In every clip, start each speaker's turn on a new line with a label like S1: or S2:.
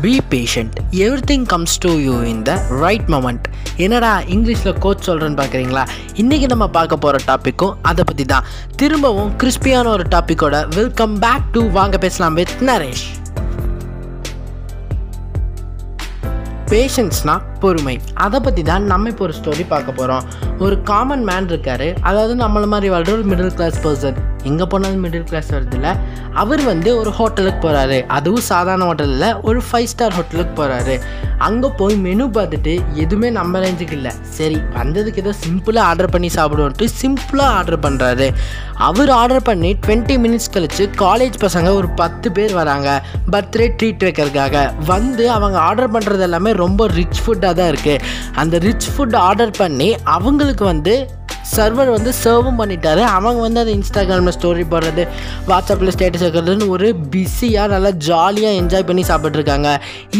S1: Be patient everything comes to you in the right moment என்னடா இங்கிலீஷில் coach சொல்கிறேன்னு பார்க்குறீங்களா? இன்றைக்கி நம்ம பார்க்க போகிற டாப்பிக்கும் அதை பற்றி தான் திரும்பவும் கிறிஸ்பியான ஒரு டாப்பிக்கோட வெல்கம் பேக் டு வாங்க பேசலாம் வித் நரேஷ். பேஷன்ஸ்னால் பொறுமை. அதை பற்றி தான் நம்ம இப்போ ஒரு ஸ்டோரி பார்க்க போகிறோம் ஒரு காமன் மேன் இருக்கார். அதாவது நம்மள மாதிரி வாழ்ற ஒரு மிடில் கிளாஸ் பர்சன் எங்கே போனாலும் மிடில் கிளாஸ் வருதுல்ல அவர் வந்து ஒரு ஹோட்டலுக்கு போகிறாரு அதுவும் சாதாரண ஹோட்டலில் ஒரு ஃபைவ் ஸ்டார் ஹோட்டலுக்கு போகிறாரு அங்கே போய் மெனு பார்த்துட்டு எதுவுமே நம்ம ரேஞ்சுக்கு இல்லை. சரி வந்ததுக்கு ஏதோ சிம்பிளாக ஆர்டர் பண்ணி சாப்பிடுவோன்ட்டு சிம்பிளாக ஆர்டர் பண்ணுறாரு அவர் ஆர்டர் பண்ணி டுவெண்ட்டி மினிட்ஸ் கழித்து காலேஜ் பசங்க ஒரு பத்து பேர் வராங்க. பர்த்டே ட்ரீட் வைக்கிறதுக்காக. வந்து அவங்க ஆர்டர் பண்ணுறது எல்லாமே ரொம்ப ரிச் ஃபுட்டாக தான் இருக்குது அந்த ரிச் ஃபுட் ஆர்டர் பண்ணி அவங்களுக்கு வந்து சர்வர் வந்து சர்வும் பண்ணிட்டாரு. அவங்க வந்து அதை இன்ஸ்டாகிராமில் ஸ்டோரி போடுறது வாட்ஸ்அப்பில் ஸ்டேட்டஸ் வைக்கிறதுன்னு ஒரு பிஸியாக நல்லா ஜாலியாக என்ஜாய் பண்ணி சாப்பிட்ருக்காங்க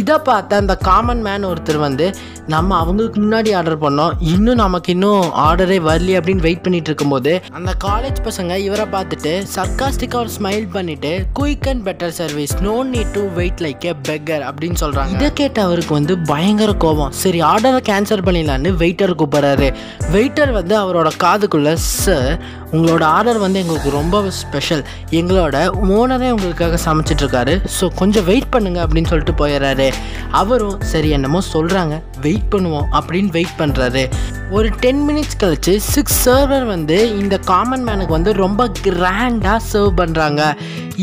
S1: இதை பார்த்த அந்த காமன் மேன் ஒருத்தர் வந்து நம்ம அவங்களுக்கு முன்னாடி ஆர்டர் பண்ணோம் இன்னும் நமக்கு இன்னும் ஆர்டரே வரலையே அப்படின்னு வெயிட் பண்ணிட்டு இருக்கும்போது அந்த காலேஜ் பசங்க இவரை பார்த்துட்டு சர்க்காஸ்டிக்காக ஒரு ஸ்மைல் பண்ணிட்டு quick and better service no need to wait like a beggar அப்படின்னு சொல்கிறாங்க இதை கேட்ட அவருக்கு வந்து பயங்கர கோபம். சரி ஆர்டரை கேன்சல் பண்ணிடலான்னு வெயிட்டர் கூப்பிட்றாரு. வெயிட்டர் வந்து அவரோட காதுக்குள்ளே சார் உங்களோட ஆர்டர் வந்து எங்களுக்கு ரொம்ப ஸ்பெஷல் எங்களோட ஓனரே உங்களுக்காக சமைச்சிட்ருக்காரு. ஸோ கொஞ்சம் வெயிட் பண்ணுங்க அப்படின்னு சொல்லிட்டு போயிடுறாரு அவரும் சரி என்னமோ சொல்கிறாங்க வெயிட் பண்ணுவோம் அப்படின்னு வெயிட் பண்ணுறாரு ஒரு டென் மினிட்ஸ் கழிச்சு சிக்ஸ் சர்வர் வந்து இந்த காமன் மேனுக்கு வந்து ரொம்ப கிராண்டாக சர்வ் பண்ணுறாங்க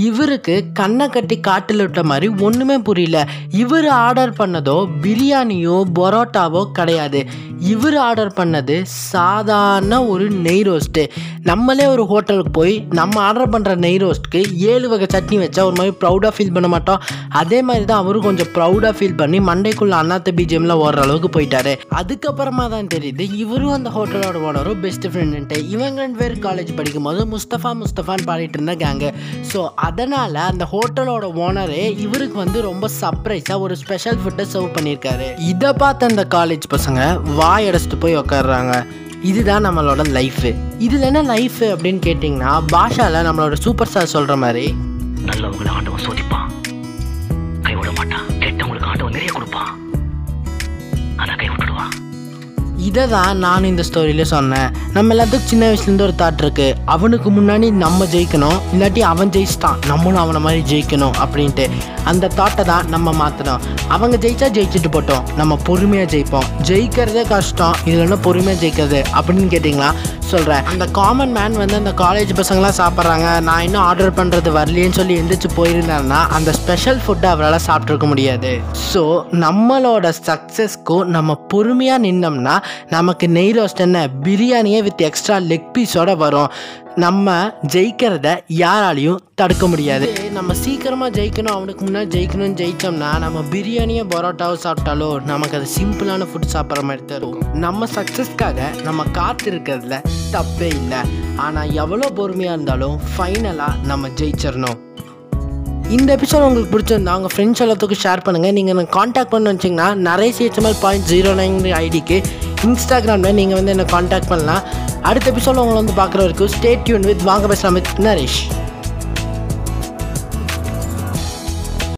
S1: இவருக்கு கண்ணை கட்டி காட்டில் விட்ட மாதிரி ஒன்றுமே புரியல. இவர் ஆர்டர் பண்ணதோ பிரியாணியோ பரோட்டாவோ கிடையாது. இவர் ஆர்டர் பண்ணது சாதாரண ஒரு நெய் ரோஸ்ட்டு நம்மளே ஒரு ஹோட்டலுக்கு போய் நம்ம ஆர்டர் பண்ணுற நெய் ரோஸ்ட்டுக்கு ஏழு வகை சட்னி வச்சா ஒரு மாதிரி ப்ரௌடாக ஃபீல் பண்ண மாட்டோம். அதே மாதிரி தான் அவரும் கொஞ்சம் ப்ரௌடாக ஃபீல் பண்ணி மண்டைக்குள்ள அண்ணாத்த பிஜிஎம்ல ஓடுற அளவுக்கு போயிட்டாரு. அதுக்கப்புறமா தான் தெரியுது இவரும் அந்த ஹோட்டலோட ஓனரும் பெஸ்ட் ஃப்ரெண்டுன்ட்டு இவங்க ரெண்டு பேர் காலேஜ் படிக்கும் போது முஸ்தஃபா முஸ்தஃபான்னு பாடிட்டு இருந்த கேங்கு ஸோ அதனால் அந்த ஹோட்டலோட ஓனரே இவருக்கு வந்து ரொம்ப சர்ப்ரைஸாக ஒரு ஸ்பெஷல் ஃபுட்டை சர்வ் பண்ணியிருக்காரு. இதை பார்த்த அந்த காலேஜ் பசங்க வாய் அடைச்சிட்டு போய் உட்காடுறாங்க இதுதான் நம்மளோட லைஃபு இதில் என்ன லைஃப் அப்படின்னு கேட்டிங்கன்னா பாஷாவில் நம்மளோட சூப்பர் ஸ்டார் சொல்கிற மாதிரி
S2: நல்லவங்களை ஆண்டவன் சோதிப்பான். கைவிட மாட்டான் கெட்டவங்களுக்கு ஆண்டவன் நிறைய கொடுப்பான். ஆனால் கை விட்டுடுவான்
S1: இதை தான் நான் இந்த ஸ்டோரியில் சொன்னேன். நம்ம எல்லாத்துக்கும் சின்ன வயசுலேருந்து ஒரு தாட் இருக்குது அவனுக்கு முன்னாடி நம்ம ஜெயிக்கணும். இல்லாட்டி அவன் ஜெயிச்சிட்டான். நம்மளும் அவனை மாதிரி ஜெயிக்கணும் அப்படின்ட்டு. அந்த தாட்டை தான் நம்ம மாற்றணும் அவங்க ஜெயிச்சா ஜெயிச்சுட்டு போட்டோம். நம்ம பொறுமையாக ஜெயிப்போம். ஜெயிக்கிறதே கஷ்டம். இதில் என்ன பொறுமையாக ஜெயிக்கிறது அப்படின்னு கேட்டிங்களா? சொல்கிறேன் அந்த காமன் மேன் வந்து அந்த காலேஜ் பசங்களாம் சாப்பிட்றாங்க. நான் இன்னும் ஆர்டர் பண்ணுறது வரலையேன்னு சொல்லி எந்திரிச்சு போயிருந்தாருன்னா அந்த ஸ்பெஷல் ஃபுட்டை அவரால் சாப்பிட்ருக்க முடியாது. ஸோ நம்மளோட சக்ஸஸ்க்கும் நம்ம பொறுமையாக நின்னோம்னா நமக்கு நெய் ரோஸ்ட் என்ன? பிரியாணியே வித் எக்ஸ்ட்ரா லெக் பீஸோட வரும். நம்ம ஜெயிக்கிறத யாராலையும் தடுக்க முடியாது. நம்ம சீக்கிரமாக ஜெயிக்கணும் அவனுக்கு முன்னாடி ஜெயிக்கணும்னு ஜெயித்தோம்னா நம்ம பிரியாணியோ பரோட்டாவோ சாப்பிட்டாலோ நமக்கு அது சிம்பிளான ஃபுட் சாப்பிட்ற மாதிரி தான் இருக்கும். நம்ம சக்ஸஸ்க்காக நம்ம காத்திருக்கிறதுல தப்பே இல்லை. ஆனால் எவ்வளோ பொறுமையாக இருந்தாலும் ஃபைனலாக நம்ம ஜெயிச்சிடணும். இந்த எபிசோட் உங்களுக்கு பிடிச்சிருந்தா உங்கள் ஃப்ரெண்ட்ஸ் எல்லாத்துக்கும் ஷேர் பண்ணுங்கள் நீங்கள் எனக்கு காண்டாக்ட் பண்ண வச்சிங்கன்னா நிறைய சிஹெச்எம்எல் பாயிண்ட் ஜீரோ நைன் ஐடிக்கு இன்ஸ்டாகிராமில் நீங்கள் வந்து என்னை காண்டாக்ட் பண்ணலாம். அடுத்த எபிசோட் உங்களை வந்து பார்க்குற வரைக்கும் ஸ்டேட் டியூன் வித் வாங்க பேசலாம் வித் நரேஷ்.